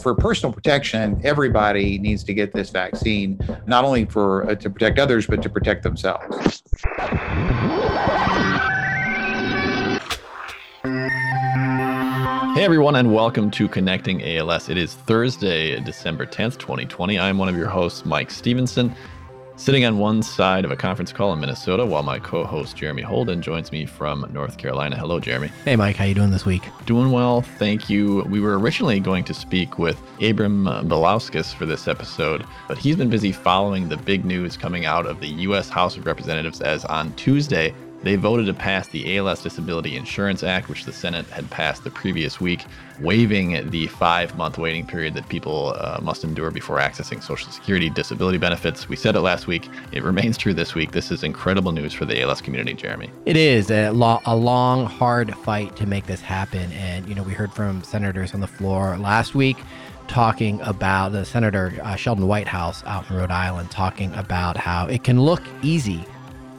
for personal protection, everybody needs to get this vaccine, not only for uh, to protect others, but to protect themselves. Hey everyone, and welcome to Connecting ALS. It is Thursday, December 10th, 2020. I'm one of your hosts, Mike Stevenson, sitting on one side of a conference call in Minnesota while my co-host Jeremy Holden joins me from North Carolina. Hello, Jeremy. Hey Mike, how you doing this week? Doing well, thank you. We were originally going to speak with Abram Bilouskas for this episode, but he's been busy following the big news coming out of the U.S. House of Representatives as on Tuesday they voted to pass the ALS Disability Insurance Act, which the Senate had passed the previous week, waiving the five month waiting period that people uh, must endure before accessing Social Security disability benefits. We said it last week. It remains true this week. This is incredible news for the ALS community, Jeremy. It is a, lo- a long, hard fight to make this happen. And, you know, we heard from senators on the floor last week talking about the Senator uh, Sheldon Whitehouse out in Rhode Island talking about how it can look easy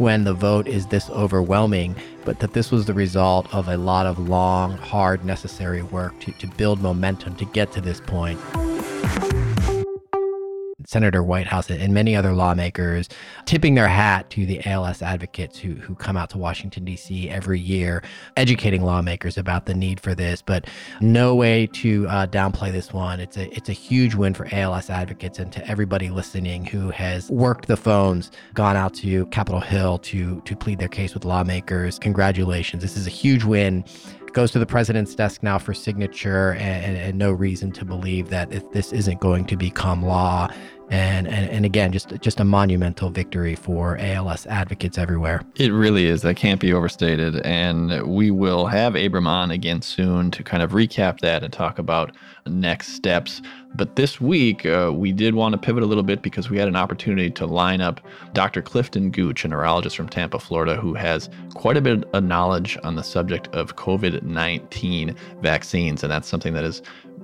when the vote is this overwhelming, but that this was the result of a lot of long, hard, necessary work to, to build momentum to get to this point. Senator Whitehouse and many other lawmakers tipping their hat to the ALS advocates who, who come out to Washington, D.C. every year, educating lawmakers about the need for this. But no way to uh, downplay this one. It's a, it's a huge win for ALS advocates and to everybody listening who has worked the phones, gone out to Capitol Hill to, to plead their case with lawmakers. Congratulations. This is a huge win goes to the president's desk now for signature and, and, and, no reason to believe that if this isn't going to become law and, and and again just just a monumental victory for ALS advocates everywhere. It really is. That can't be overstated. And we will have Abram on again soon to kind of recap that and talk about next steps. But this week, uh, we did want to pivot a little bit because we had an opportunity to line up Dr. Clifton Gooch, a neurologist from Tampa, Florida, who has quite a bit of knowledge on the subject of COVID 19 vaccines. And that's something that is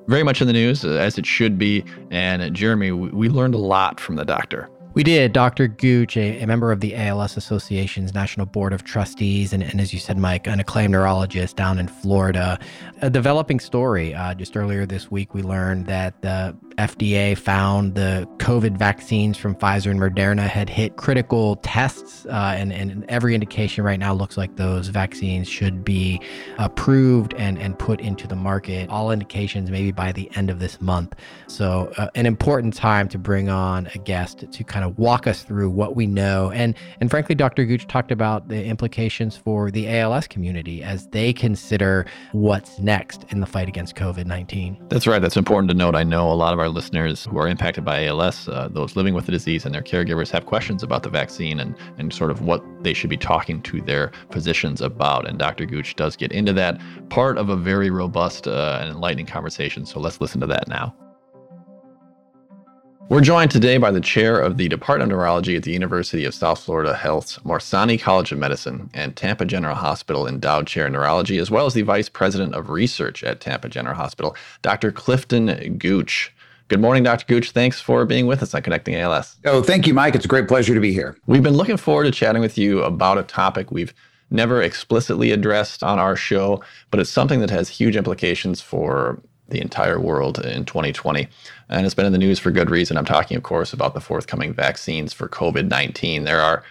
very much in the news, uh, as it should be. And uh, Jeremy, we learned a lot from the doctor. We did. Dr. Gooch, a, a, member of the ALS Association's National Board of Trustees, and, and, as you said, Mike, an acclaimed neurologist down in Florida. A developing story. Uh, just earlier this week, we learned that the FDA found the COVID vaccines from Pfizer and Moderna had hit critical tests, uh, and, and every indication right now looks like those vaccines should be approved and, and put into the market. All indications maybe by the end of this month. So, uh, an important time to bring on a guest to kind of walk us through what we know. And, and frankly, Dr. Gooch talked about the implications for the ALS community as they consider what's next in the fight against COVID 19. That's right. That's important to note. I know a lot of our our listeners who are impacted by ALS, uh, those living with the disease and their caregivers have questions about the vaccine and, and sort of what they should be talking to their physicians about. And Dr. Gooch does get into that part of a very robust uh, and enlightening conversation. So let's listen to that now. We're joined today by the chair of the Department of Neurology at the University of South Florida Health's Morsani College of Medicine and Tampa General Hospital Endowed Chair in Neurology, as well as the Vice President of Research at Tampa General Hospital, Dr. Clifton Gooch. Good morning, Dr. Gooch. Thanks for being with us on Connecting ALS. Oh, thank you, Mike. It's a great pleasure to be here. We've been looking forward to chatting with you about a topic we've never explicitly addressed on our show, but it's something that has huge implications for the entire world in 2020. And it's been in the news for good reason. I'm talking, of course, about the forthcoming vaccines for COVID 19. There are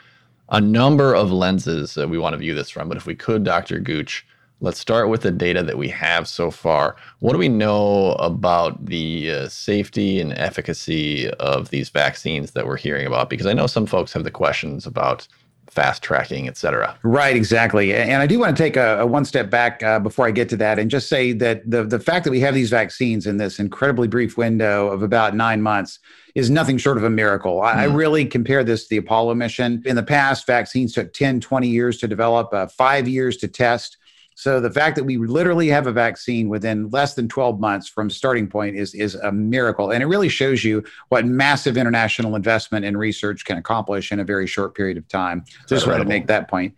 a number of lenses that we want to view this from, but if we could, Dr. Gooch, Let's start with the data that we have so far. What do we know about the uh, safety and efficacy of these vaccines that we're hearing about? Because I know some folks have the questions about fast tracking, et cetera. Right, exactly. And I do want to take a, a one step back uh, before I get to that and just say that the, the fact that we have these vaccines in this incredibly brief window of about nine months is nothing short of a miracle. I, mm. I hmm. really compare this to the Apollo mission. In the past, vaccines took 10, 20 years to develop, uh, five years to test. So the fact that we literally have a vaccine within less than 12 months from starting point is is a miracle, and it really shows you what massive international investment in research can accomplish in a very short period of time. Just wanted to make that point.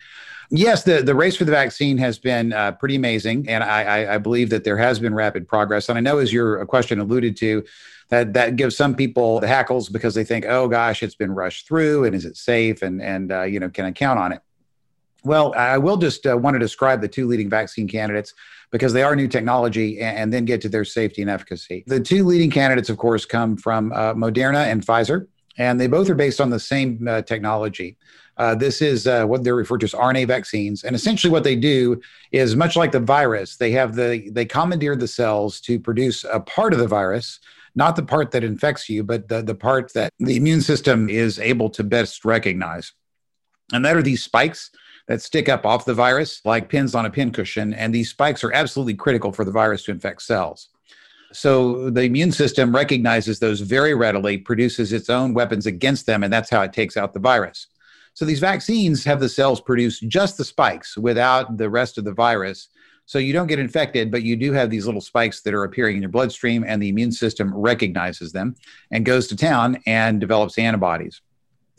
Yes, the, the race for the vaccine has been uh, pretty amazing, and I, I, I believe that there has been rapid progress. And I know, as your question alluded to, that that gives some people the hackles because they think, oh gosh, it's been rushed through, and is it safe, and and uh, you know, can I count on it? Well, I will just uh, want to describe the two leading vaccine candidates. because they are new technology and, and then get to their safety and efficacy. The two leading candidates, of course, come from uh, Moderna and Pfizer, and they both are based on the same uh, technology. Uh, this is uh, what they're referred to as RNA vaccines, and essentially what they do is much like the virus. They have the they commandeer the cells to produce a part of the virus, not the part that infects you, but the the part that the immune system is able to best recognize, and that are these spikes that stick up off the virus like pins on a pincushion, and these spikes are absolutely critical for the virus to infect cells. So the immune system recognizes those very readily, produces its own weapons against them, and that's how it takes out the virus. So these vaccines have the cells produce just the spikes without the rest of the virus. So you don't get infected, but you do have these little spikes that are appearing in your bloodstream, and the immune system recognizes them and goes to town and develops antibodies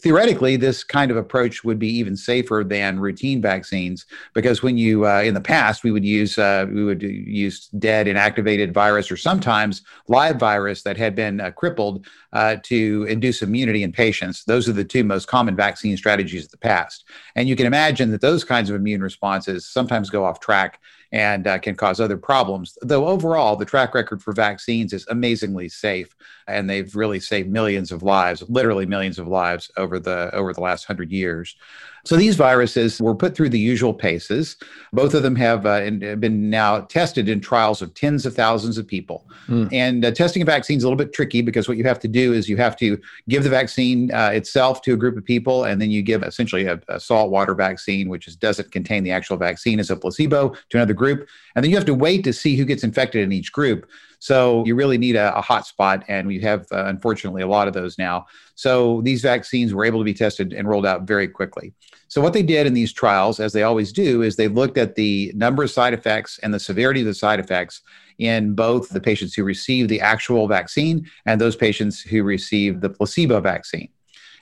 theoretically, this kind of approach would be even safer than routine vaccines because when you, uh, in the past, we would use uh, we would use dead inactivated virus or sometimes live virus that had been uh, crippled uh, to induce immunity in patients. Those are the two most common vaccine strategies of the past, and you can imagine that those kinds of immune responses sometimes go off track and uh, can cause other problems. Though overall, the track record for vaccines is amazingly safe, and they've really saved millions of lives, literally millions of lives over the over the last hundred years. So these viruses were put through the usual paces. Both of them have uh, been now tested in trials of tens of thousands of people. Mm. And uh, testing a vaccine is a little bit tricky because what you have to do is you have to give the vaccine uh, itself to a group of people, and then you give essentially a, a saltwater vaccine, which is, doesn't contain the actual vaccine, as a placebo to another group. And then you have to wait to see who gets infected in each group. So you really need a, a hot spot, and we have uh, unfortunately a lot of those now. So these vaccines were able to be tested and rolled out very quickly. So what they did in these trials, as they always do, is they looked at the number of side effects and the severity of the side effects in both the patients who received the actual vaccine and those patients who received the placebo vaccine.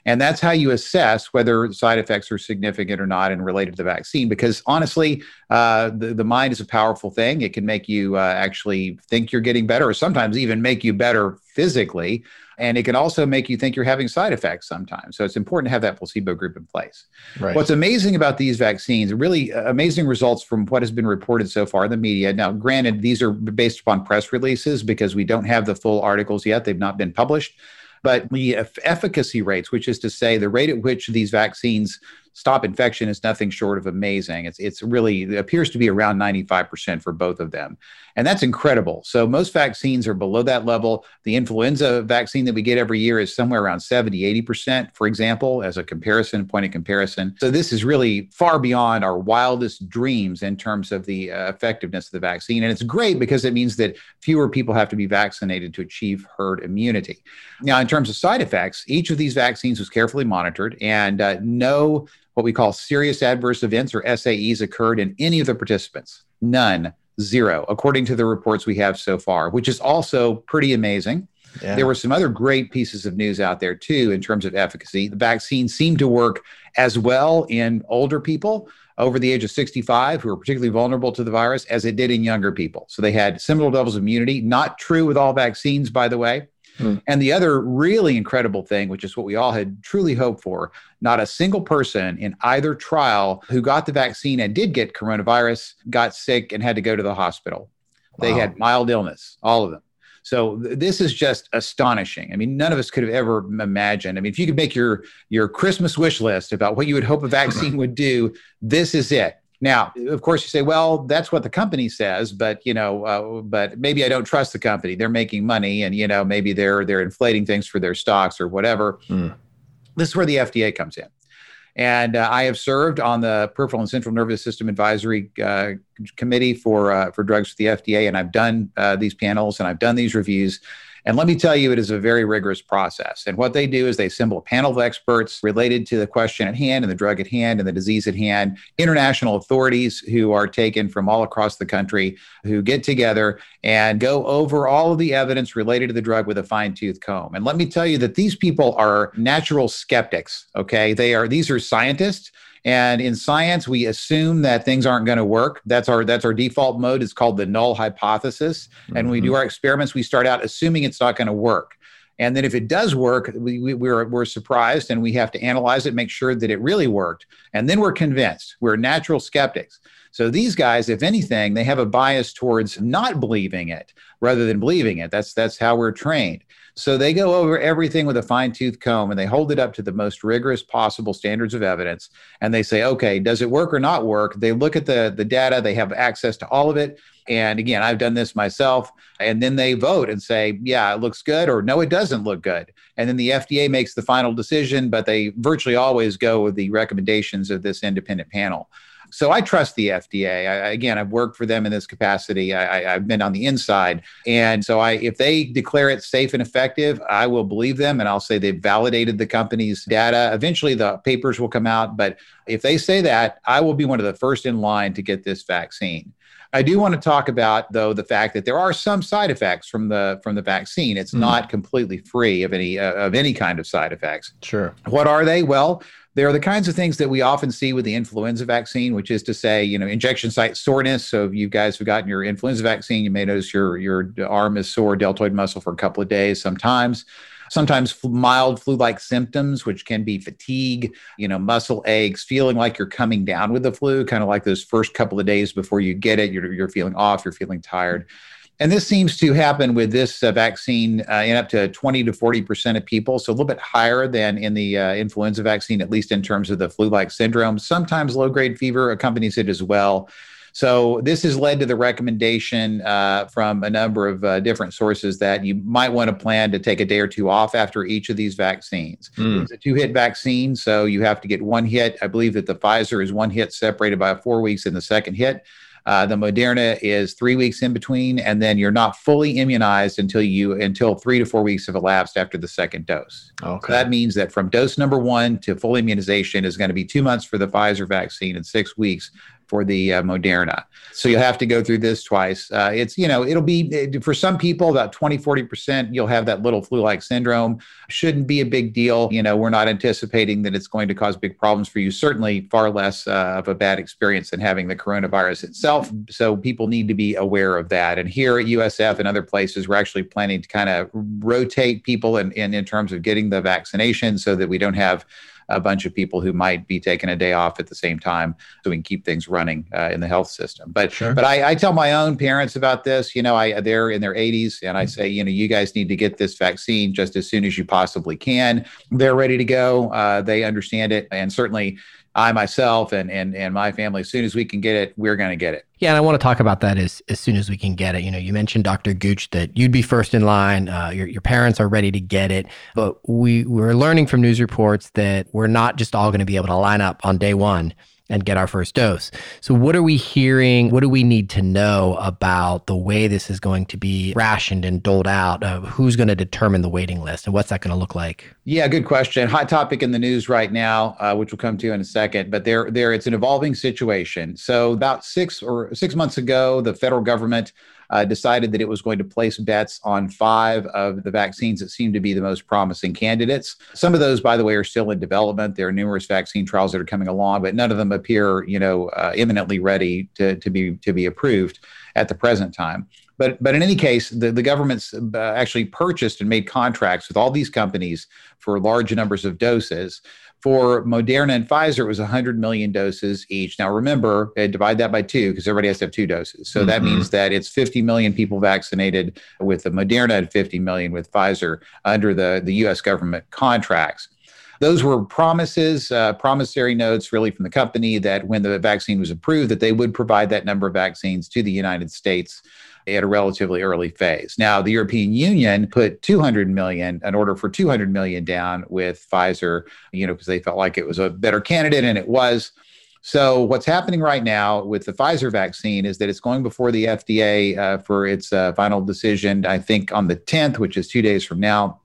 And that's how you assess whether side effects are significant or not and related to the vaccine. Because honestly, uh, the, the mind is a powerful thing. It can make you uh, actually think you're getting better, or sometimes even make you better physically. And it can also make you think you're having side effects sometimes. So it's important to have that placebo group in place. Right. What's amazing about these vaccines, really uh, amazing results from what has been reported so far in the media. Now, granted, these are based upon press releases because we don't have the full articles yet, they've not been published. But the efficacy rates, which is to say the rate at which these vaccines stop infection is nothing short of amazing. It's it's really it appears to be around 95% for both of them. And that's incredible. So most vaccines are below that level. The influenza vaccine that we get every year is somewhere around 70, 80%, for example, as a comparison, point of comparison. So this is really far beyond our wildest dreams in terms of the uh, effectiveness of the vaccine. And it's great because it means that fewer people have to be vaccinated to achieve herd immunity. Now, in terms of side effects, each of these vaccines was carefully monitored and uh, no what we call serious adverse events or SAEs occurred in any of the participants. None, zero, according to the reports we have so far, which is also pretty amazing. Yeah. There were some other great pieces of news out there too in terms of efficacy. The vaccine seemed to work as well in older people over the age of 65 who are particularly vulnerable to the virus as it did in younger people. So they had similar levels of immunity. Not true with all vaccines, by the way. Mm. And the other really incredible thing, which is what we all had truly hoped for, not a single person in either trial who got the vaccine and did get coronavirus got sick and had to go to the hospital. Wow. They had mild illness, all of them. So th- this is just astonishing. I mean, none of us could have ever imagined. I mean, if you could make your your Christmas wish list about what you would hope a vaccine would do, this is it. Now, of course, you say, well, that's what the company says, but you know, uh, but maybe I don't trust the company. They're making money, and you know, maybe they're they're inflating things for their stocks or whatever. Mm. This is where the FDA comes in, and uh, I have served on the Peripheral and Central Nervous System Advisory uh, Committee for uh, for drugs for the FDA, and I've done uh, these panels and I've done these reviews. And let me tell you, it is a very rigorous process. And what they do is they assemble a panel of experts related to the question at hand and the drug at hand and the disease at hand, international authorities who are taken from all across the country who get together and go over all of the evidence related to the drug with a fine tooth comb. And let me tell you that these people are natural skeptics. Okay. They are, these are scientists and in science, we assume that things aren't going to work. That's our that's our default mode. It's called the null hypothesis. And mm-hmm. when we do mm-hmm. our experiments, we start out assuming it's not going to work. And then if it does work, we, we, we're, we're surprised and we have to analyze it, make sure that it really worked. And then we're convinced. We're natural skeptics. So these guys, if anything, they have a bias towards not believing it rather than believing it. That's that's how we're trained. So they go over everything with a fine tooth comb and they hold it up to the most rigorous possible standards of evidence. And they say, okay, does it work or not work? They look at the, the data, they have access to all of it. And again, I've done this myself. And then they vote and say, yeah, it looks good, or no, it doesn't look good. And then the FDA makes the final decision, but they virtually always go with the recommendations of this independent panel. So I trust the FDA. I, again, I've worked for them in this capacity. I, have been on the inside, and so I, if they declare it safe and effective, I will believe them, and I'll say they've validated the company's data. Eventually, the papers will come out, but if they say that, I will be one of the first in line to get this vaccine. I do want to talk about though the fact that there are some side effects from the from the vaccine. It's mm. not completely free of any uh, of any kind of side effects. Sure. What are they? Well, they're the kinds of things that we often see with the influenza vaccine, which is to say, you know, injection site soreness. So if you guys have gotten your influenza vaccine, you may notice your your arm is sore, deltoid muscle for a couple of days sometimes. Sometimes mild flu-like symptoms, which can be fatigue, you know, muscle aches, feeling like you're coming down with the flu, kind of like those first couple of days before you get it. You're, you're feeling off, you're feeling tired. And this seems to happen with this uh, vaccine uh, in up to 20 to 40% of people. So a little bit higher than in the uh, influenza vaccine, at least in terms of the flu like syndrome. Sometimes low grade fever accompanies it as well. So this has led to the recommendation uh, from a number of uh, different sources that you might want to plan to take a day or two off after each of these vaccines. Mm. It's a two-hit vaccine, so you have to get one hit. I believe that the Pfizer is one hit separated by four weeks in the second hit. Uh, the Moderna is three weeks in between, and then you're not fully immunized until you until three to four weeks have elapsed after the second dose. Okay. So that means that from dose number one to full immunization is going to be two months for the Pfizer vaccine and six weeks for the uh, Moderna. So you'll have to go through this twice. Uh, it's, you know, it'll be for some people about 20, 40%, you'll have that little flu like syndrome. Shouldn't be a big deal. You know, we're not anticipating that it's going to cause big problems for you. Certainly far less uh, of a bad experience than having the coronavirus itself. So people need to be aware of that. And here at USF and other places, we're actually planning to kind of rotate people in, in, in terms of getting the vaccination so that we don't have a bunch of people who might be taking a day off at the same time so we can keep things running uh, in the health system. But sure. but I, I, tell my own parents about this. You know, I they're in their 80s, and I mm-hmm. say, you know, you guys need to get this vaccine just as soon as you possibly can. They're ready to go. Uh, they understand it, and certainly I myself and and and my family, as soon as we can get it, we're going to get it. Yeah, and I want to talk about that as as soon as we can get it. You know, you mentioned Dr. Gooch that you'd be first in line. Uh, your your parents are ready to get it, but we we're learning from news reports that we're not just all going to be able to line up on day one and get our first dose. So, what are we hearing? What do we need to know about the way this is going to be rationed and doled out? Uh, who's going to determine the waiting list and what's that going to look like? Yeah, good question. Hot topic in the news right now, uh, which we'll come to in a second. But there, there, it's an evolving situation. So, about six or six months ago, the federal government uh, decided that it was going to place bets on five of the vaccines that seem to be the most promising candidates. Some of those, by the way, are still in development. There are numerous vaccine trials that are coming along, but none of them appear, you know, uh, imminently ready to, to be to be approved at the present time. But but in any case, the, the government's uh, actually purchased and made contracts with all these companies for large numbers of doses. For Moderna and Pfizer, it was 100 million doses each. Now, remember, divide that by two because everybody has to have two doses. So mm-hmm. that means that it's 50 million people vaccinated with the Moderna and 50 million with Pfizer under the, the U.S. government contracts. Those were promises, uh, promissory notes, really from the company that when the vaccine was approved, that they would provide that number of vaccines to the United States at a relatively early phase. Now, the European Union put 200 million, an order for 200 million down with Pfizer, you know, because they felt like it was a better candidate, and it was. So, what's happening right now with the Pfizer vaccine is that it's going before the FDA uh, for its uh, final decision, I think on the 10th, which is two days from now.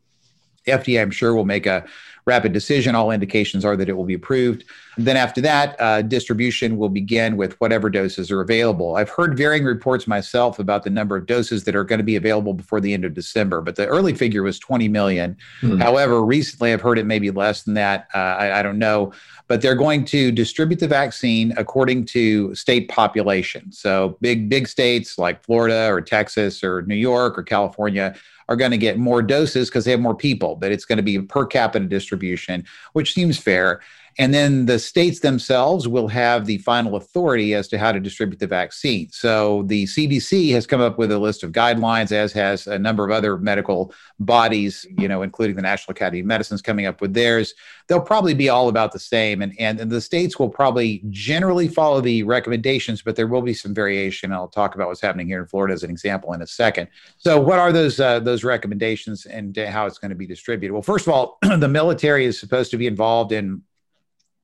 The FDA, I'm sure, will make a rapid decision. All indications are that it will be approved. Then after that, uh, distribution will begin with whatever doses are available. I've heard varying reports myself about the number of doses that are going to be available before the end of December, but the early figure was 20 million. Mm-hmm. However, recently I've heard it may be less than that. Uh, I, I don't know but they're going to distribute the vaccine according to state population. So big big states like Florida or Texas or New York or California are going to get more doses because they have more people, but it's going to be per capita distribution, which seems fair. And then the states themselves will have the final authority as to how to distribute the vaccine. So the CDC has come up with a list of guidelines, as has a number of other medical bodies, you know, including the National Academy of Medicine is coming up with theirs. They'll probably be all about the same. And, and, and the states will probably generally follow the recommendations, but there will be some variation. I'll talk about what's happening here in Florida as an example in a second. So what are those uh, those recommendations and how it's going to be distributed? Well, first of all, the military is supposed to be involved in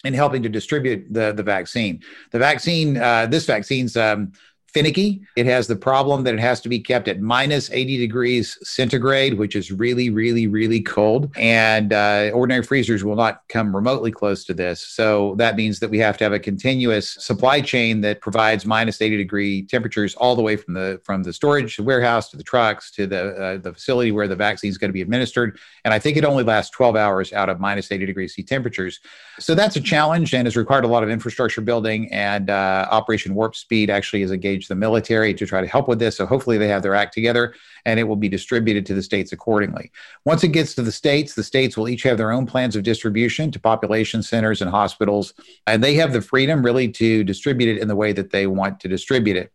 in helping to distribute the the vaccine. The vaccine, uh, this vaccine's um, finicky. It has the problem that it has to be kept at minus 80 degrees centigrade, which is really, really, really cold. And uh, ordinary freezers will not come remotely close to this. So that means that we have to have a continuous supply chain that provides minus 80 degree temperatures all the way from the from the storage warehouse to the trucks to the uh, the facility where the vaccine is going to be administered. And I think it only lasts 12 hours out of minus 80 degrees C temperatures. So that's a challenge and has required a lot of infrastructure building. And uh, Operation Warp Speed actually is engaged engage the military to try to help with this. So hopefully they have their act together and it will be distributed to the states accordingly. Once it gets to the states, the states will each have their own plans of distribution to population centers and hospitals, and they have the freedom really to distribute it in the way that they want to distribute it.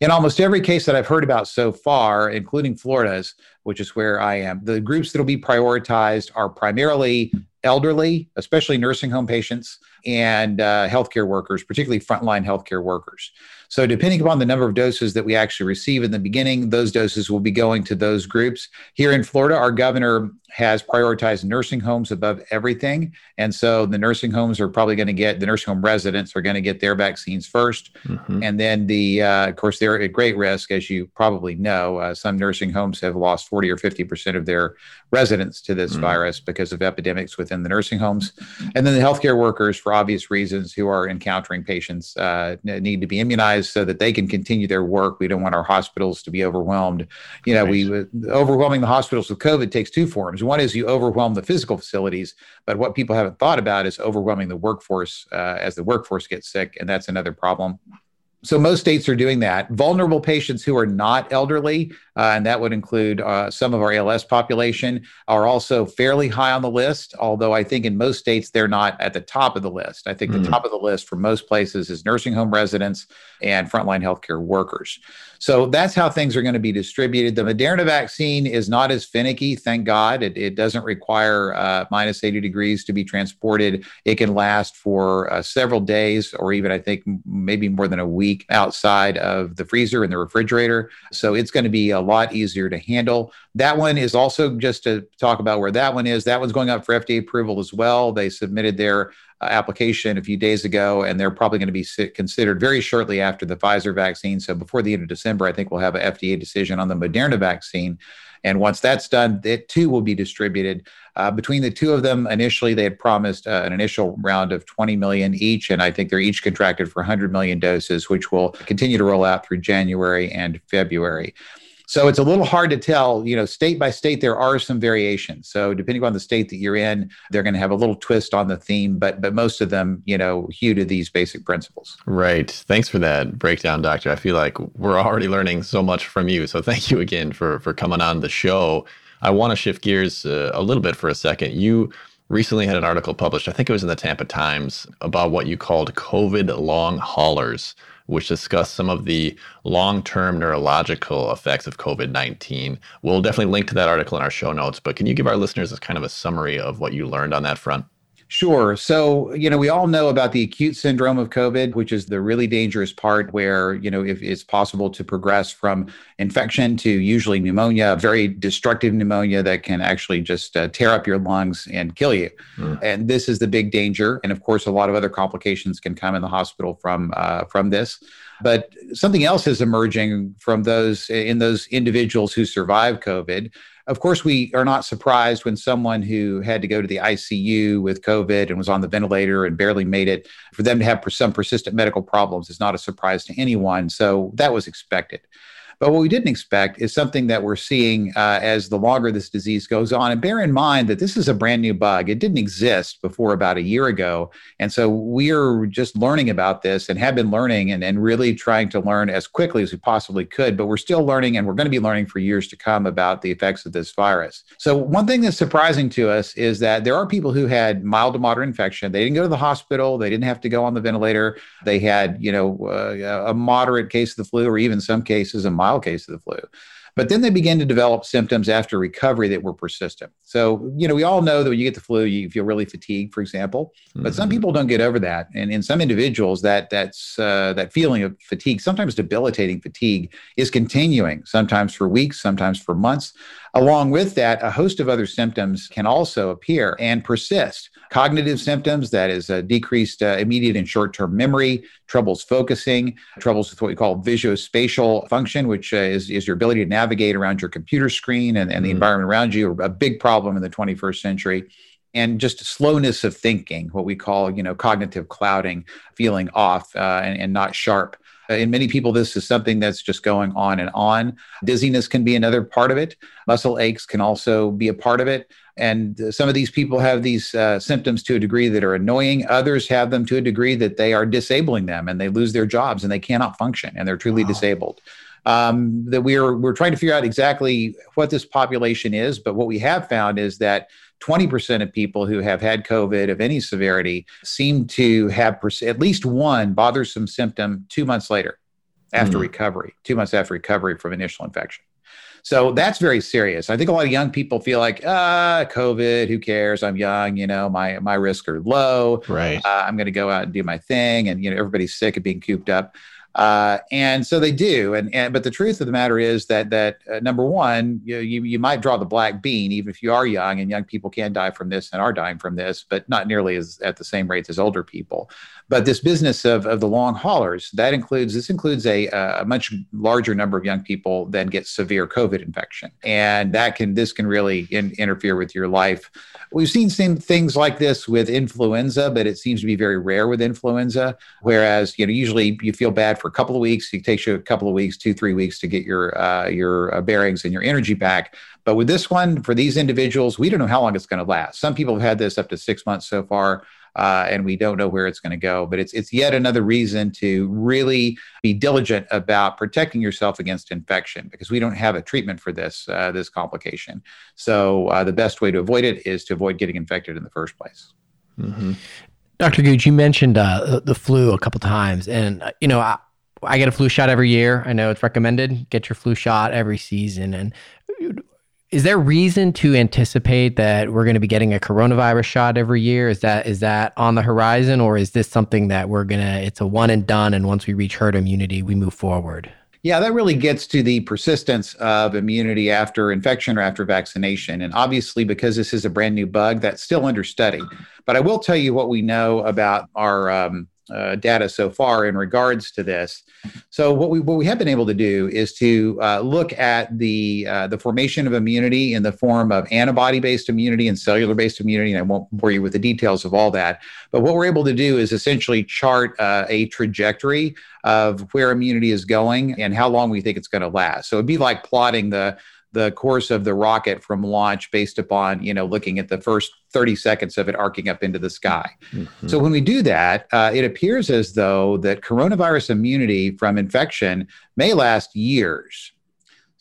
In almost every case that I've heard about so far, including Florida's, which is where I am, the groups that will be prioritized are primarily elderly, especially nursing home patients, and uh, healthcare workers, particularly frontline healthcare workers. So, depending upon the number of doses that we actually receive in the beginning, those doses will be going to those groups. Here in Florida, our governor has prioritized nursing homes above everything. And so the nursing homes are probably going to get, the nursing home residents are going to get their vaccines 1st mm-hmm. And then the, uh, of course, they're at great risk, as you probably know. Uh, some nursing homes have lost 40 or 50% of their residents to this mm-hmm. virus because of epidemics within the nursing homes. And then the healthcare workers, for obvious reasons, who are encountering patients, uh, need to be immunized so that they can continue their work. We don't want our hospitals to be overwhelmed. You know, we overwhelming the hospitals with COVID takes two forms. One is you overwhelm the physical facilities, but what people haven't thought about is overwhelming the workforce uh, as the workforce gets sick, and that's another problem. So most states are doing that. Vulnerable patients who are not elderly, uh, and that would include uh, some of our ALS population, are also fairly high on the list. Although I think in most states they're not at the top of the list. I think mm. the top of the list for most places is nursing home residents and frontline healthcare workers. So that's how things are going to be distributed. The Moderna vaccine is not as finicky, thank God. It, it doesn't require uh, minus 80 degrees to be transported. It can last for uh, several days or even, I think, maybe more than a week outside of the freezer and the refrigerator. So it's going to be a lot easier to handle. That one is also just to talk about where that one is. That one's going up for FDA approval as well. They submitted their application a few days ago, and they're probably going to be considered very shortly after the Pfizer vaccine. So before the end of December, I think we'll have an FDA decision on the Moderna vaccine. And once that's done, it too will be distributed. Uh, between the two of them, initially they had promised uh, an initial round of 20 million each, and I think they're each contracted for 100 million doses, which will continue to roll out through January and February. So it's a little hard to tell, you know, state by state, there are some variations. So depending on the state that you're in, they're going to have a little twist on the theme, but but most of them, you know, hew to these basic principles. Right. Thanks for that breakdown, Doctor. I feel like we're already learning so much from you. So thank you again for for coming on the show. I want to shift gears uh, a little bit for a second. You recently had an article published, I think it was in the Tampa Times, about what you called COVID long haulers which discuss some of the long term neurological effects of COVID 19. We'll definitely link to that article in our show notes, but can you give our listeners kind of a summary of what you learned on that front? Sure. So, you know, we all know about the acute syndrome of COVID, which is the really dangerous part where, you know, if it's possible to progress from infection to usually pneumonia, very destructive pneumonia that can actually just uh, tear up your lungs and kill you. Mm. And this is the big danger. And of course, a lot of other complications can come in the hospital from uh, from this. But something else is emerging from those in those individuals who survive COVID. Of course, we are not surprised when someone who had to go to the ICU with COVID and was on the ventilator and barely made it, for them to have some persistent medical problems is not a surprise to anyone. So that was expected. But what we didn't expect is something that we're seeing uh, as the longer this disease goes on. And bear in mind that this is a brand new bug. It didn't exist before about a year ago. And so we're just learning about this and have been learning and, and really trying to learn as quickly as we possibly could. But we're still learning and we're going to be learning for years to come about the effects of this virus. So, one thing that's surprising to us is that there are people who had mild to moderate infection. They didn't go to the hospital, they didn't have to go on the ventilator. They had, you know, uh, a moderate case of the flu or even some cases a mild mild case of the flu. But then they begin to develop symptoms after recovery that were persistent. So, you know, we all know that when you get the flu, you feel really fatigued, for example. But mm-hmm. some people don't get over that, and in some individuals, that that's uh, that feeling of fatigue, sometimes debilitating fatigue, is continuing. Sometimes for weeks, sometimes for months. Along with that, a host of other symptoms can also appear and persist. Cognitive symptoms, that is, a decreased uh, immediate and short term memory, troubles focusing, troubles with what we call visuospatial function, which uh, is, is your ability to navigate around your computer screen and, and the mm. environment around you, a big problem in the 21st century and just slowness of thinking, what we call, you know, cognitive clouding, feeling off uh, and, and, not sharp. Uh, in many people, this is something that's just going on and on. Dizziness can be another part of it. Muscle aches can also be a part of it. And some of these people have these uh, symptoms to a degree that are annoying. Others have them to a degree that they are disabling them and they lose their jobs and they cannot function and they're truly wow. disabled. Um, that we're we're trying to figure out exactly what this population is, but what we have found is that 20% of people who have had COVID of any severity seem to have pers- at least one bothersome symptom two months later after mm. recovery, two months after recovery from initial infection. So that's very serious. I think a lot of young people feel like, ah, COVID, who cares? I'm young, you know, my my risks are low. Right. Uh, I'm going to go out and do my thing, and you know, everybody's sick of being cooped up. Uh, and so they do. And, and but the truth of the matter is that that uh, number one, you, you you might draw the black bean even if you are young, and young people can die from this and are dying from this, but not nearly as at the same rates as older people. But this business of, of the long haulers, that includes this includes a, a much larger number of young people than get severe COVID infection, and that can this can really in, interfere with your life. We've seen same things like this with influenza, but it seems to be very rare with influenza. Whereas you know usually you feel bad for a couple of weeks, it takes you a couple of weeks, two three weeks to get your uh, your uh, bearings and your energy back. But with this one, for these individuals, we don't know how long it's going to last. Some people have had this up to six months so far uh, and we don't know where it's going to go. But it's it's yet another reason to really be diligent about protecting yourself against infection because we don't have a treatment for this uh, this complication. So uh, the best way to avoid it is to avoid getting infected in the first place. Mm-hmm. Dr. Gooch, you mentioned uh, the flu a couple times, and uh, you know I, I get a flu shot every year. I know it's recommended. Get your flu shot every season, and is there reason to anticipate that we're going to be getting a coronavirus shot every year? Is that is that on the horizon, or is this something that we're gonna? It's a one and done, and once we reach herd immunity, we move forward. Yeah, that really gets to the persistence of immunity after infection or after vaccination. And obviously, because this is a brand new bug, that's still under study. But I will tell you what we know about our um, uh, data so far in regards to this. So what we what we have been able to do is to uh, look at the uh, the formation of immunity in the form of antibody based immunity and cellular based immunity. And I won't bore you with the details of all that. But what we're able to do is essentially chart uh, a trajectory of where immunity is going and how long we think it's going to last. So it'd be like plotting the the course of the rocket from launch based upon you know looking at the first 30 seconds of it arcing up into the sky mm-hmm. so when we do that uh, it appears as though that coronavirus immunity from infection may last years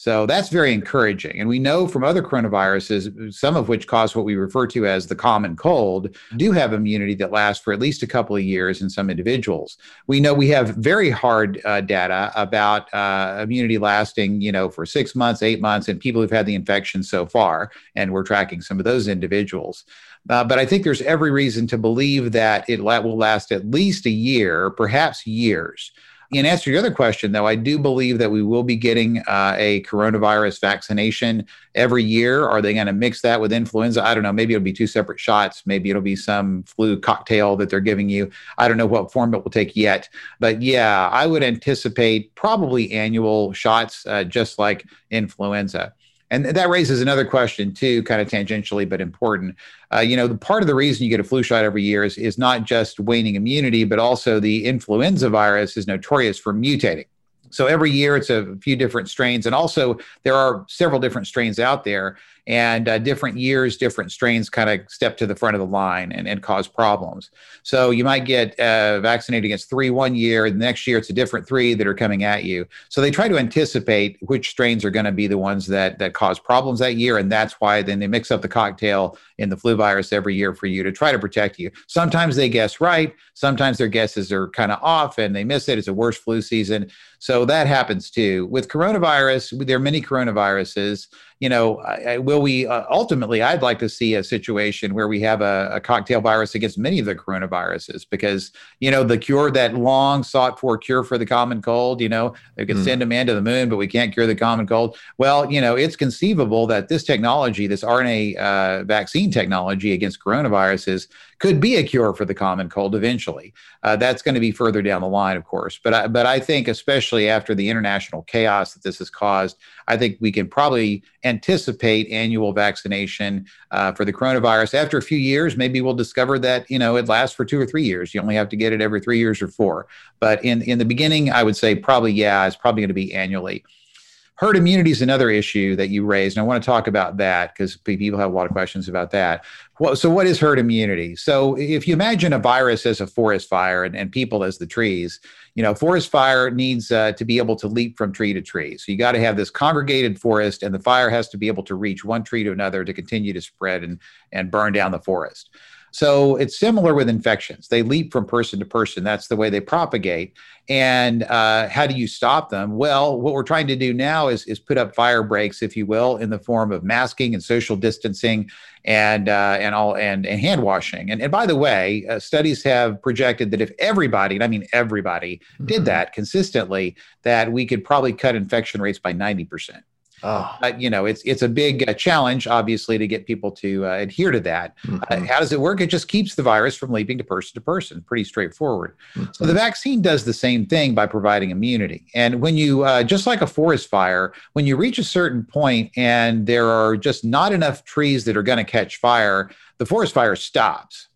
so that's very encouraging. And we know from other coronaviruses, some of which cause what we refer to as the common cold, do have immunity that lasts for at least a couple of years in some individuals. We know we have very hard uh, data about uh, immunity lasting, you know, for six months, eight months, and people who've had the infection so far. And we're tracking some of those individuals. Uh, but I think there's every reason to believe that it will last at least a year, perhaps years. In answer to your other question, though, I do believe that we will be getting uh, a coronavirus vaccination every year. Are they going to mix that with influenza? I don't know. Maybe it'll be two separate shots. Maybe it'll be some flu cocktail that they're giving you. I don't know what form it will take yet. But yeah, I would anticipate probably annual shots, uh, just like influenza. And that raises another question too, kind of tangentially, but important. Uh, you know, the part of the reason you get a flu shot every year is, is not just waning immunity, but also the influenza virus is notorious for mutating. So every year it's a few different strains. And also, there are several different strains out there and uh, different years, different strains kind of step to the front of the line and, and cause problems. So you might get uh, vaccinated against three one year, the next year it's a different three that are coming at you. So they try to anticipate which strains are going to be the ones that that cause problems that year, and that's why then they mix up the cocktail in the flu virus every year for you to try to protect you. Sometimes they guess right, sometimes their guesses are kind of off and they miss it. It's a worse flu season. So that happens too. With coronavirus, there are many coronaviruses you know, I, will we uh, ultimately? I'd like to see a situation where we have a, a, cocktail virus against many of the coronaviruses because you know the cure, that long sought for cure for the common cold. You know, they can mm. send a man to the moon, but we can't cure the common cold. Well, you know, it's conceivable that this technology, this RNA uh, vaccine technology against coronaviruses, could be a cure for the common cold eventually. Uh, that's going to be further down the line, of course. But I, but I think, especially after the international chaos that this has caused, I think we can probably anticipate annual vaccination uh, for the coronavirus. After a few years, maybe we'll discover that you know it lasts for two or three years. You only have to get it every three years or four. But in in the beginning, I would say probably yeah, it's probably going to be annually. Herd immunity is another issue that you raised, and I want to talk about that because people have a lot of questions about that. Well, so what is herd immunity? So if you imagine a virus as a forest fire and, and people as the trees, you know, forest fire needs uh, to be able to leap from tree to tree. So you got to have this congregated forest, and the fire has to be able to reach one tree to another to continue to spread and and burn down the forest. So it's similar with infections. They leap from person to person. That's the way they propagate. And uh, how do you stop them? Well, what we're trying to do now is, is put up fire breaks, if you will, in the form of masking and social distancing and uh, and all and, and hand washing. And, and by the way, uh, studies have projected that if everybody, and I mean everybody, mm-hmm. did that consistently, that we could probably cut infection rates by 90%. Oh. Uh, you know, it's it's a big uh, challenge, obviously, to get people to uh, adhere to that. Uh, mm-hmm. how does it work? It just keeps the virus from leaping to person to person. Pretty straightforward. Mm-hmm. So the vaccine does the same thing by providing immunity. And when you, uh, just like a forest fire, when you reach a certain point and there are just not enough trees that are going to catch fire, the forest fire stops.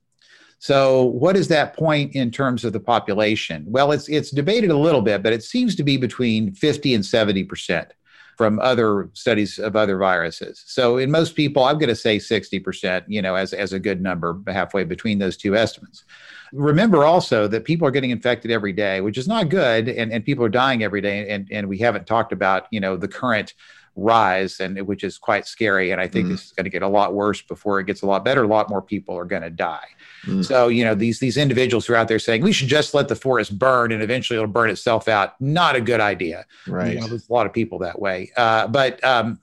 So, what is that point in terms of the population? Well, it's it's debated a little bit, but it seems to be between 50 and 70 percent from other studies of other viruses. So in most people, I'm going to say 60%, you know, as, as a good number halfway between those two estimates. Remember also that people are getting infected every day, which is not good, and, and people are dying every day. And, and we haven't talked about, you know, the current rise and which is quite scary and i think mm. this is going to get a lot worse before it gets a lot better. A lot more people are going to die. Mm. so you know these these individuals who are out there saying we should just let the forest burn and eventually it'll burn itself out not a good idea. Right you know, there's a lot of people that way. Uh, but um,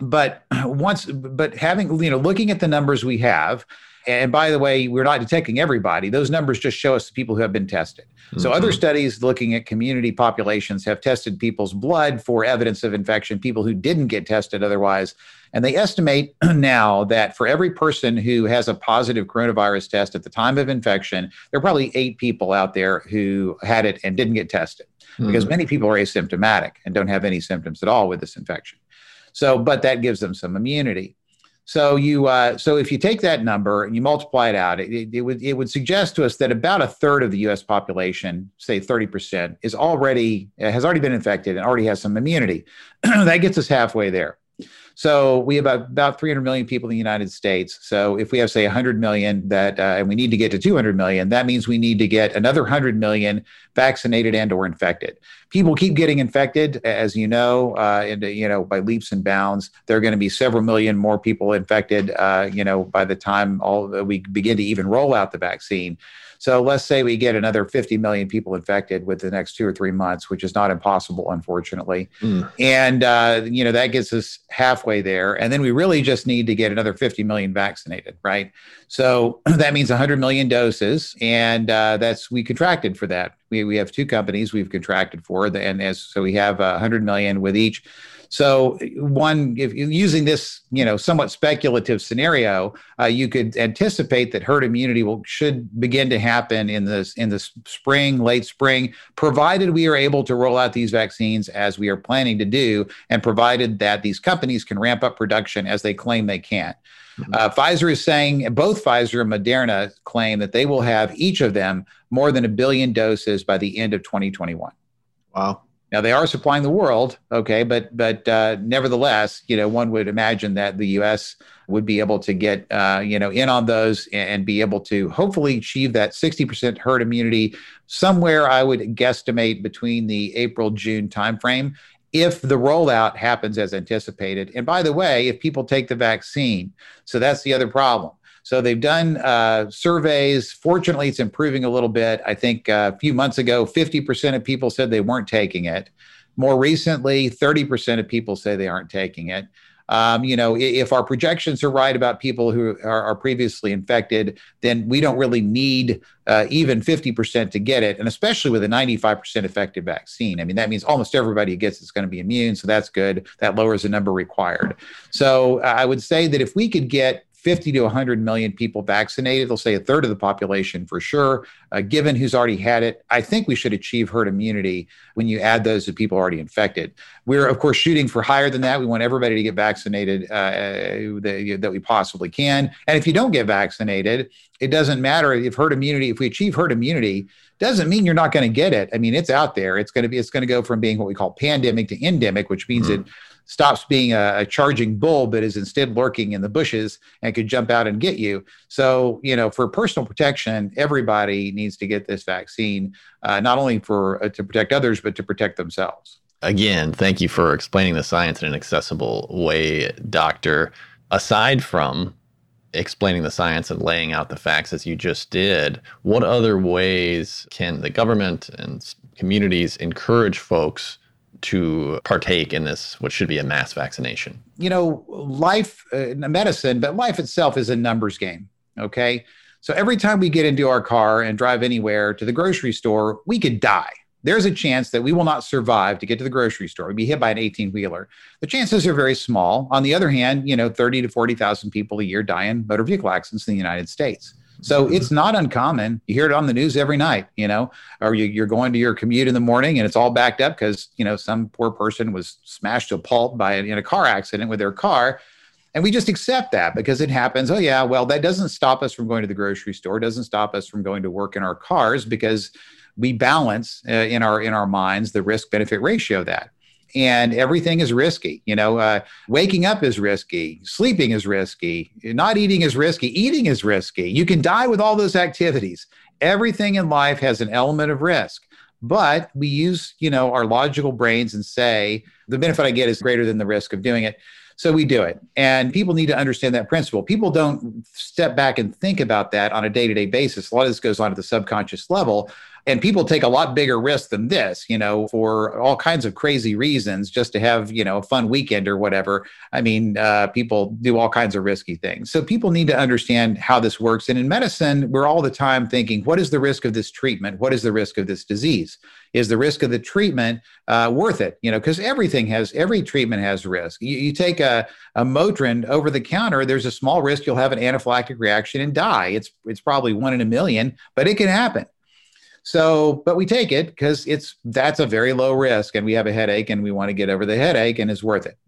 but once but having you know looking at the numbers we have and by the way, we're not detecting everybody. Those numbers just show us the people who have been tested. Mm-hmm. So other studies looking at community populations have tested people's blood for evidence of infection, people who didn't get tested otherwise. And they estimate now that for every person who has a positive coronavirus test at the time of infection, there are probably eight people out there who had it and didn't get tested mm-hmm. because many people are asymptomatic and don't have any symptoms at all with this infection. So, but that gives them some immunity. So you uh, so if you take that number and you multiply it out, it, it, would it would suggest to us that about a third of the U.S. population, say 30 percent, is already has already been infected and already has some immunity. that gets us halfway there. So we have about, about 300 million people in the United States. So if we have, say, 100 million that, uh, and we need to get to 200 million, that means we need to get another 100 million vaccinated and or infected. People keep getting infected, as you know, uh, and you know by leaps and bounds. There are going to be several million more people infected, uh, you know, by the time all we begin to even roll out the vaccine. So let's say we get another 50 million people infected with the next two or three months, which is not impossible, unfortunately. Mm. And, uh, you know, that gets us halfway there. And then we really just need to get another 50 million vaccinated, right? So that means 100 million doses. And uh, that's, we contracted for that. We, we have two companies we've contracted for, the, and as so we have uh, 100 million with each. So one, if using this, you know, somewhat speculative scenario, uh, you could anticipate that herd immunity will should begin to happen in this in the spring, late spring, provided we are able to roll out these vaccines as we are planning to do, and provided that these companies can ramp up production as they claim they can. Mm-hmm. Uh, Pfizer is saying both Pfizer and Moderna claim that they will have each of them more than a billion doses by the end of 2021. Wow. Now they are supplying the world, okay, but but uh, nevertheless, you know, one would imagine that the U.S. would be able to get uh, you know in on those and be able to hopefully achieve that 60% herd immunity somewhere. I would guesstimate between the April June timeframe if the rollout happens as anticipated. And by the way, if people take the vaccine, so that's the other problem. So they've done uh, surveys. Fortunately, it's improving a little bit. I think uh, a few months ago, 50% of people said they weren't taking it. More recently, 30% of people say they aren't taking it. Um, you know, if our projections are right about people who are, are previously infected, then we don't really need uh, even 50% to get it, and especially with a 95% effective vaccine. I mean, that means almost everybody who gets it's going to be immune, so that's good. That lowers the number required. So I would say that if we could get 50 to 100 million people vaccinated. They'll say a third of the population for sure. Uh, given who's already had it, I think we should achieve herd immunity when you add those to people already infected. We're, of course, shooting for higher than that. We want everybody to get vaccinated uh, that, that we possibly can. And if you don't get vaccinated, it doesn't matter if herd immunity, if we achieve herd immunity, doesn't mean you're not going to get it. I mean, it's out there. It's going to be, it's going to go from being what we call pandemic to endemic, which means mm-hmm. it stops being a, a, charging bull, but is instead lurking in the bushes and could jump out and get you. So, you know, for personal protection, everybody needs to get this vaccine, uh, not only for uh, to protect others, but to protect themselves. Again, thank you for explaining the science in an accessible way, Doctor. Aside from explaining the science and laying out the facts as you just did, what other ways can the government and communities encourage folks to partake in this, what should be a mass vaccination? You know, life, uh, medicine, but life itself is a numbers game. Okay. So every time we get into our car and drive anywhere to the grocery store, we could die. There's a chance that we will not survive to get to the grocery store. We'd be hit by an 18 wheeler. The chances are very small. On the other hand, you know, 30 to 40,000 people a year die in motor vehicle accidents in the United States. So it's not uncommon. You hear it on the news every night, you know, or you, are going to your commute in the morning and it's all backed up because, you know, some poor person was smashed to a pulp by in a car accident with their car. And we just accept that because it happens. Oh, yeah, well, that doesn't stop us from going to the grocery store, doesn't stop us from going to work in our cars because we balance uh, in our in our minds the risk benefit ratio of that and everything is risky. You know, uh, waking up is risky, sleeping is risky, not eating is risky, eating is risky. You can die with all those activities. Everything in life has an element of risk. But we use, you know, our logical brains and say the benefit I get is greater than the risk of doing it. So we do it. And people need to understand that principle. People don't step back and think about that on a day to day basis. A lot of this goes on at the subconscious level. And people take a lot bigger risk than this, you know, for all kinds of crazy reasons, just to have, you know, a fun weekend or whatever. I mean, uh, people do all kinds of risky things. So people need to understand how this works. And in medicine, we're all the time thinking, what is the risk of this treatment? What is the risk of this disease? Is the risk of the treatment uh, worth it? You know, because everything has, every treatment has risk. You, you take a, a Motrin over the counter, there's a small risk you'll have an anaphylactic reaction and die. It's, it's probably one in a million, but it can happen. So, but we take it because it's that's a very low risk, and we have a headache, and we want to get over the headache, and it's worth it.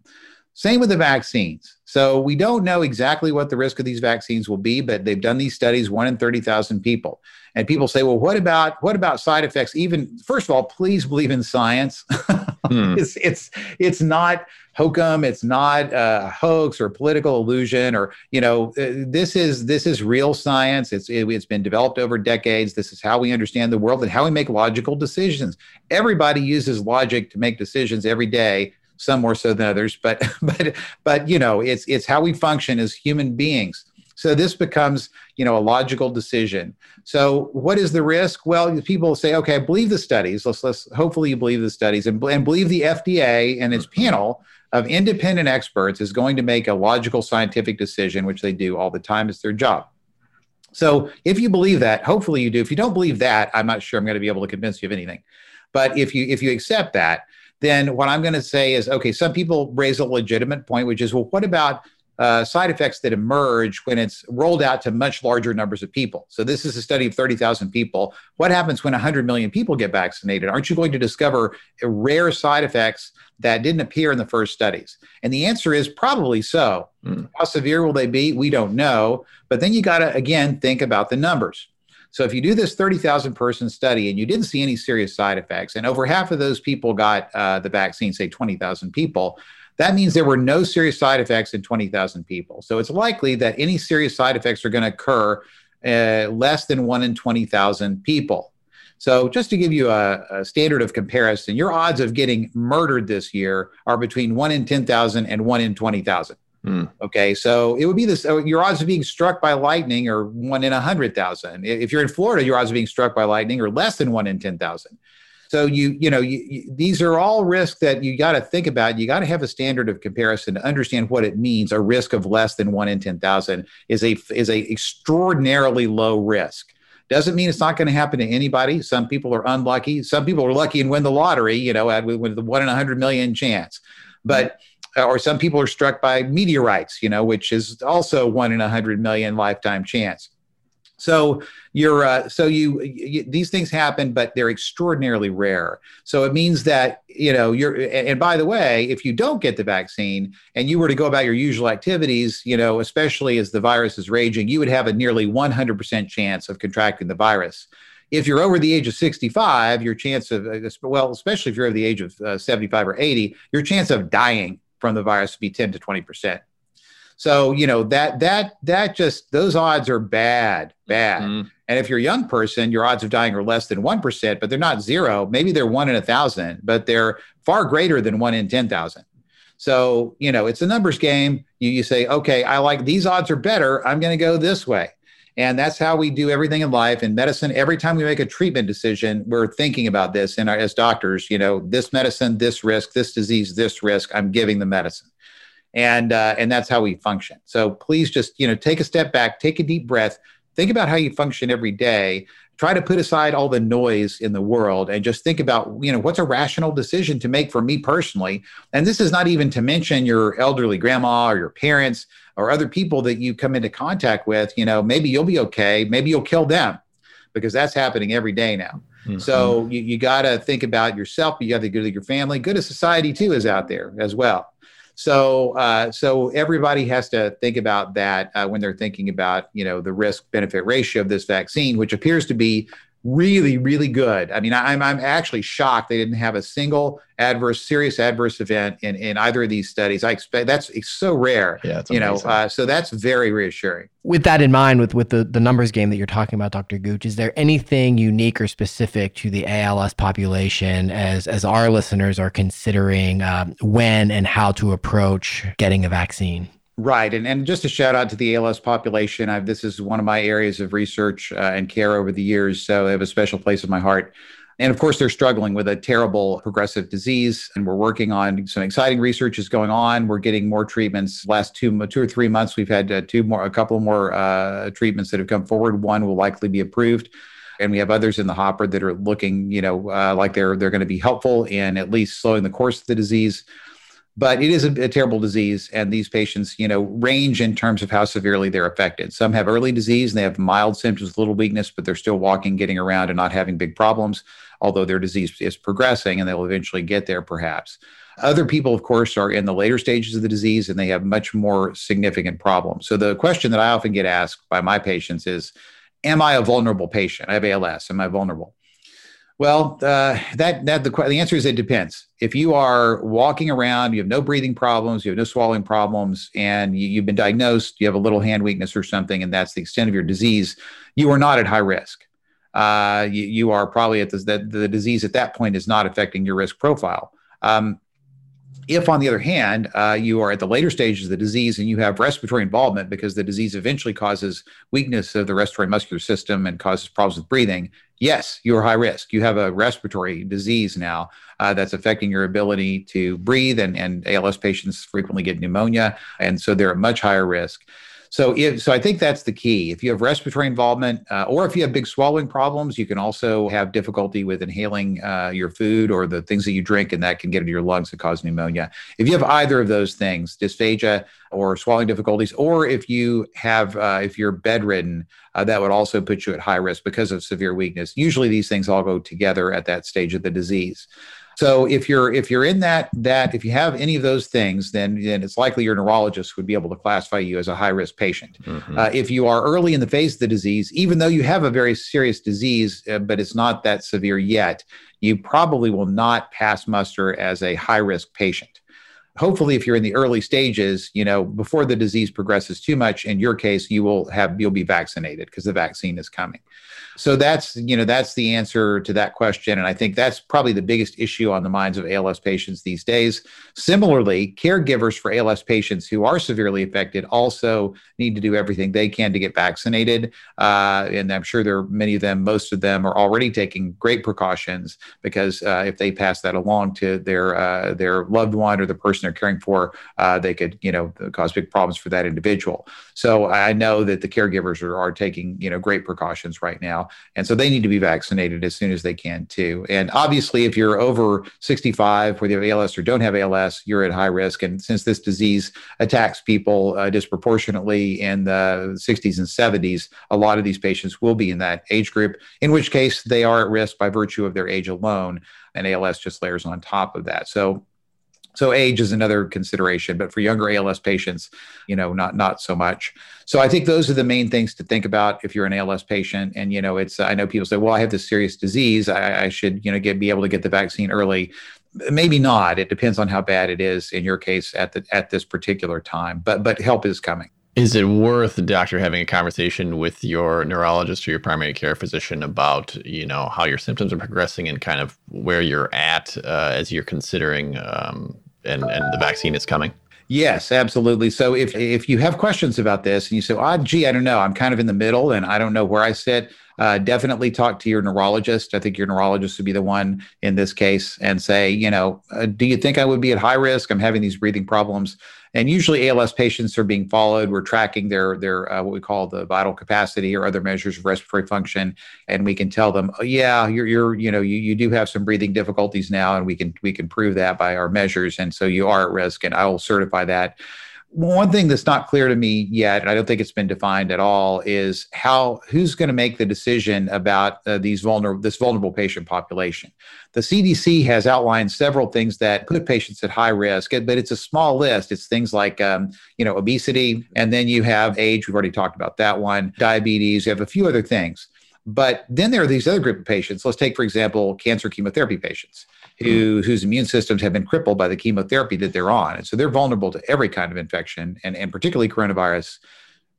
Same with the vaccines. So we don't know exactly what the risk of these vaccines will be, but they've done these studies, one in 30,000 people. And people say, well, what about what about side effects? Even first of all, please believe in science. hmm. it's it's it's not hokum. It's not a hoax or political illusion. Or you know, uh, this is this is real science. It's it, it's been developed over decades. This is how we understand the world and how we make logical decisions. Everybody uses logic to make decisions every day some more so than others but but but you know it's it's how we function as human beings So this becomes, you know, a logical decision. So what is the risk? Well, people say, okay, I believe the studies. Let's let's hopefully you believe the studies and, and believe the FDA and its mm-hmm. panel of independent experts is going to make a logical scientific decision, which they do all the time. It's their job. So if you believe that, hopefully you do. If you don't believe that, I'm not sure I'm going to be able to convince you of anything. But if you if you accept that, then what I'm going to say is, okay, some people raise a legitimate point, which is, well, what about uh, side effects that emerge when it's rolled out to much larger numbers of people. So, this is a study of 30,000 people. What happens when 100 million people get vaccinated? Aren't you going to discover rare side effects that didn't appear in the first studies? And the answer is probably so. Mm. How severe will they be? We don't know. But then you got to, again, think about the numbers. So if you do this 30,000 person study and you didn't see any serious side effects, and over half of those people got uh, the vaccine, say 20,000 people, that means there were no serious side effects in 20,000 people. So it's likely that any serious side effects are going to occur uh, less than one in 20,000 people. So, just to give you a, a, standard of comparison, your odds of getting murdered this year are between one in 10,000 and one in 20,000. Mm. Okay, so it would be this. Your odds of being struck by lightning are one in a hundred thousand. If you're in Florida, your odds of being struck by lightning are less than one in ten thousand. So you you know you, you, these are all risks that you got to think about. You got to have a standard of comparison to understand what it means. A risk of less than one in ten thousand is a is a extraordinarily low risk. Doesn't mean it's not going to happen to anybody. Some people are unlucky. Some people are lucky and win the lottery. You know, with the one in a hundred million chance. But uh, or some people are struck by meteorites, you know, which is also one in a hundred million lifetime chance. So you're uh, so you, you, these things happen, but they're extraordinarily rare. So it means that you know you're. And, and by the way, if you don't get the vaccine and you were to go about your usual activities, you know, especially as the virus is raging, you would have a nearly 100% chance of contracting the virus if you're over the age of 65, your chance of, uh, well, especially if you're over the age of uh, 75 or 80, your chance of dying from the virus to be 10 to 20 percent. So you know that that that just those odds are bad, bad. Mm-hmm. And if you're a young person, your odds of dying are less than one percent, but they're not zero. Maybe they're one in a thousand, but they're far greater than one in ten thousand. So you know it's a numbers game. You you say, okay, I like these odds are better. I'm going to go this way. And that's how we do everything in life. In medicine, every time we make a treatment decision, we're thinking about this. And as doctors, you know, this medicine, this risk, this disease, this risk, I'm giving the medicine. And, uh, and that's how we function. So please just, you know, take a step back, take a deep breath, think about how you function every day try to put aside all the noise in the world and just think about you know what's a rational decision to make for me personally and this is not even to mention your elderly grandma or your parents or other people that you come into contact with, you know, maybe you'll be okay. Maybe you'll kill them because that's happening every day now. Mm-hmm. So you, you got to think about yourself, but you have to good of your family. Good of society too is out there as well. So, uh, so everybody has to think about that uh, when they're thinking about, you know, the risk benefit ratio of this vaccine, which appears to be really, really good. I mean, I'm, I'm actually shocked they didn't have a single adverse, serious adverse event in, in either of these studies. I expect that's so rare. Yeah, you know, uh, so that's very reassuring. With that in mind, with with the the numbers game that you're talking about, Dr. Gooch, is there anything unique or specific to the ALS population as as our listeners are considering um, when and how to approach getting a vaccine? Right. And, and just a shout out to the ALS population. I've, this is one of my areas of research uh, and care over the years. So I have a special place in my heart. And of course, they're struggling with a terrible progressive disease. And we're working on some exciting research is going on. We're getting more treatments. Last two, two or three months, we've had uh, two more, a couple more uh, treatments that have come forward. One will likely be approved and we have others in the hopper that are looking, you know, uh, like they're they're going to be helpful in at least slowing the course of the disease but it is a, a, terrible disease and these patients you know range in terms of how severely they're affected. Some have early disease and they have mild symptoms little weakness but they're still walking getting around and not having big problems although their disease is progressing and they'll eventually get there perhaps. Other people of course are in the later stages of the disease and they have much more significant problems. So the question that i often get asked by my patients is am i a vulnerable patient? I have als am i vulnerable? Well, uh, that that the the answer is it depends. If you are walking around, you have no breathing problems, you have no swallowing problems, and you, have been diagnosed, you have a little hand weakness or something, and that's the extent of your disease, you are not at high risk. Uh, you, you, are probably at the, the the disease at that point is not affecting your risk profile. Um, If, on the other hand, uh, you are at the later stages of the disease and you have respiratory involvement because the disease eventually causes weakness of the respiratory muscular system and causes problems with breathing, yes, you're high risk. You have a respiratory disease now uh, that's affecting your ability to breathe, and, and ALS patients frequently get pneumonia, and so they're at much higher risk. So, if, so I think that's the key. If you have respiratory involvement, uh, or if you have big swallowing problems, you can also have difficulty with inhaling uh, your food or the things that you drink, and that can get into your lungs and cause pneumonia. If you have either of those things, dysphagia or swallowing difficulties, or if you have, uh, if you're bedridden, uh, that would also put you at high risk because of severe weakness. Usually, these things all go together at that stage of the disease. So if you're if you're in that that if you have any of those things, then then it's likely your neurologist would be able to classify you as a high risk patient. Mm-hmm. Uh, if you are early in the phase of the disease, even though you have a very serious disease, uh, but it's not that severe yet, you probably will not pass muster as a high risk patient hopefully if you're in the early stages you know before the disease progresses too much in your case you will have you'll be vaccinated because the vaccine is coming so that's you know that's the answer to that question, and I think that's probably the biggest issue on the minds of ALS patients these days. Similarly, caregivers for ALS patients who are severely affected also need to do everything they can to get vaccinated, uh, and I'm sure there are many of them, most of them, are already taking great precautions because uh, if they pass that along to their uh, their loved one or the person they're caring for, uh, they could you know cause big problems for that individual. So I know that the caregivers are, are taking you know great precautions right now. And so they need to be vaccinated as soon as they can, too. And obviously, if you're over 65, whether you have ALS or don't have ALS, you're at high risk. And since this disease attacks people uh, disproportionately in the 60s and 70s, a lot of these patients will be in that age group, in which case they are at risk by virtue of their age alone. And ALS just layers on top of that. So so age is another consideration, but for younger ALS patients, you know, not not so much. So I think those are the main things to think about if you're an ALS patient. And you know, it's I know people say, well, I have this serious disease, I, I should you know get be able to get the vaccine early. Maybe not. It depends on how bad it is in your case at the at this particular time. But but help is coming. Is it worth doctor having a conversation with your neurologist or your primary care physician about you know how your symptoms are progressing and kind of where you're at uh, as you're considering um, and and the vaccine is coming? Yes, absolutely. So if if you have questions about this and you say, "Oh, gee, I don't know, I'm kind of in the middle and I don't know where I sit," uh, definitely talk to your neurologist. I think your neurologist would be the one in this case and say, you know, uh, do you think I would be at high risk? I'm having these breathing problems. And usually ALS patients are being followed. We're tracking their their uh, what we call the vital capacity or other measures of respiratory function, and we can tell them, oh, yeah, you're you're you know you, you do have some breathing difficulties now, and we can we can prove that by our measures, and so you are at risk, and I will certify that one thing that's not clear to me yet, and I don't think it's been defined at all, is how who's going to make the decision about uh, these vulnerable this vulnerable patient population. The CDC has outlined several things that put patients at high risk, but it's a small list. It's things like um, you know obesity, and then you have age. We've already talked about that one. Diabetes. You have a few other things. But then there are these other group of patients. Let's take, for example, cancer chemotherapy patients who, mm. whose immune systems have been crippled by the chemotherapy that they're on. And so they're vulnerable to every kind of infection and, and particularly coronavirus.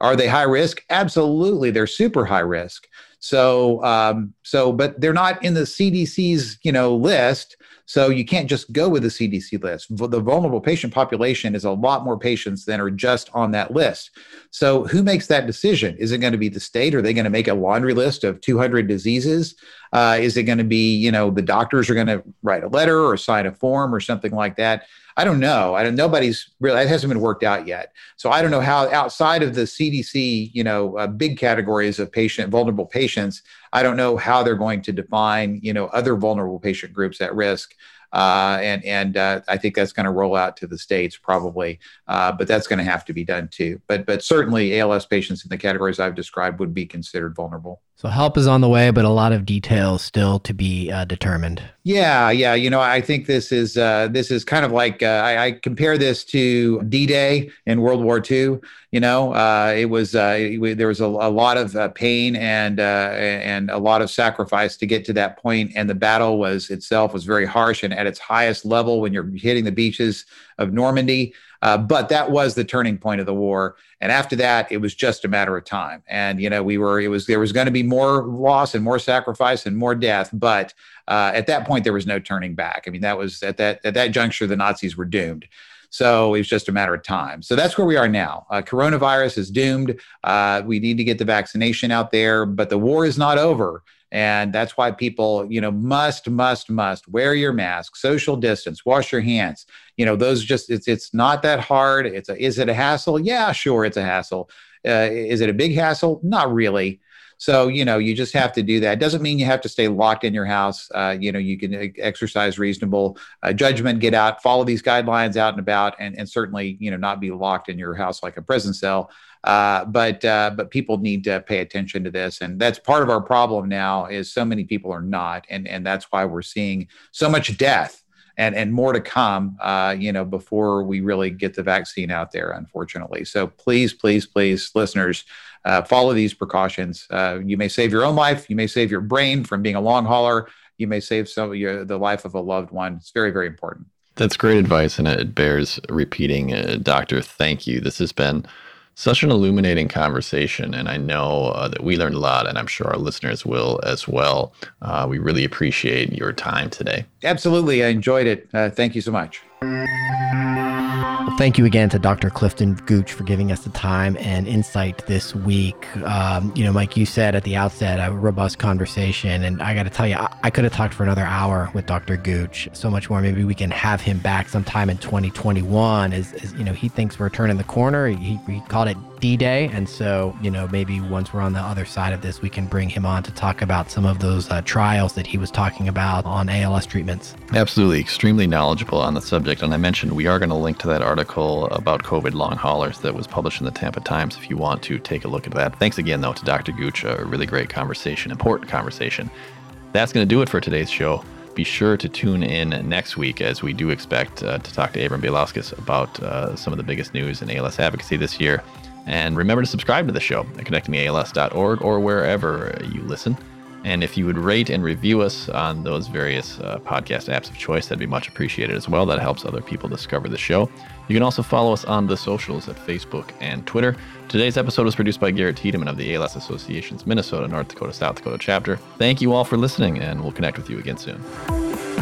Are they high risk? Absolutely. They're super high risk. So, um, so, but they're not in the CDC's, you know, list. So you can't just go with the CDC list. The vulnerable patient population is a lot more patients than are just on that list. So who makes that decision? Is it going to be the state? Are they going to make a laundry list of 200 diseases? Uh, is it going to be, you know, the doctors are going to write a letter or sign a form or something like that? I don't know. I don't. Nobody's really. It hasn't been worked out yet. So I don't know how outside of the CDC, you know, uh, big categories of patient vulnerable patients. I don't know how they're going to define, you know, other vulnerable patient groups at risk. Uh, and and uh, I think that's going to roll out to the states probably, uh, but that's going to have to be done too. But but certainly ALS patients in the categories I've described would be considered vulnerable. So help is on the way, but a lot of details still to be uh, determined. Yeah, yeah. You know, I think this is uh, this is kind of like uh, I, I, compare this to D-Day in World War II. You know, uh, it was uh, it, there was a, a lot of uh, pain and and a lot of sacrifice to get to that point, and the battle was itself was very harsh and at its highest level when you're hitting the beaches of Normandy. Uh, but that was the turning point of the war. And after that, it was just a matter of time. And you know, we were it was there was going to be more loss and more sacrifice and more death, but uh, at that point there was no turning back. I mean, that was at that at that juncture the Nazis were doomed. So it was just a matter of time. So that's where we are now. Uh, coronavirus is doomed. Uh, we need to get the vaccination out there, but the war is not over. And that's why people, you know, must, must, must wear your mask, social distance, wash your hands. You know, those just, it's, it's not that hard. It's a, is it a hassle? Yeah, sure, it's a hassle. Uh, is it a big hassle? Not really. So, you know, you just have to do that. Doesn't mean you have to stay locked in your house. Uh, you know, you can exercise reasonable uh, judgment, get out, follow these guidelines out and about, and, and certainly, you know, not be locked in your house like a prison cell. Uh, but uh, but people need to pay attention to this, and that's part of our problem now. Is so many people are not, and and that's why we're seeing so much death and and more to come. Uh, you know, before we really get the vaccine out there, unfortunately. So please, please, please, listeners, uh, follow these precautions. Uh, you may save your own life. You may save your brain from being a long hauler. You may save some your, the life of a loved one. It's very, very important. That's great advice, and it bears repeating. Uh, doctor, thank you. This has been such an illuminating conversation, and I know uh, that we learned a lot, and I'm sure our listeners will as well. Uh, we really appreciate your time today. Absolutely, I enjoyed it. Uh, thank you so much. Thank you again to Dr. Clifton Gooch for giving us the time and insight this week. Um, you know, Mike, you said at the outset a robust conversation, and I got to tell you, I, I could have talked for another hour with Dr. Gooch. So much more. Maybe we can have him back sometime in 2021. As, as you know, he thinks we're turning the corner. He, he called it D Day, and so you know, maybe once we're on the other side of this, we can bring him on to talk about some of those uh, trials that he was talking about on ALS treatments. Absolutely, extremely knowledgeable on the subject, and I mentioned we are going to link to that article about COVID long haulers that was published in the Tampa Times if you want to take a look at that. Thanks again, though, to Dr. Gooch. A really great conversation, important conversation. That's going to do it for today's show. Be sure to tune in next week as we do expect uh, to talk to Abram Bielauskas about uh, some of the biggest news in ALS advocacy this year. And remember to subscribe to the show at connectingals.org or wherever you listen. And if you would rate and review us on those various uh, podcast apps of choice, that'd be much appreciated as well. That helps other people discover the show. You can also follow us on the socials at Facebook and Twitter. Today's episode was produced by Garrett Tiedemann of the ALS Association's Minnesota, North Dakota, South Dakota chapter. Thank you all for listening, and we'll connect with you again soon.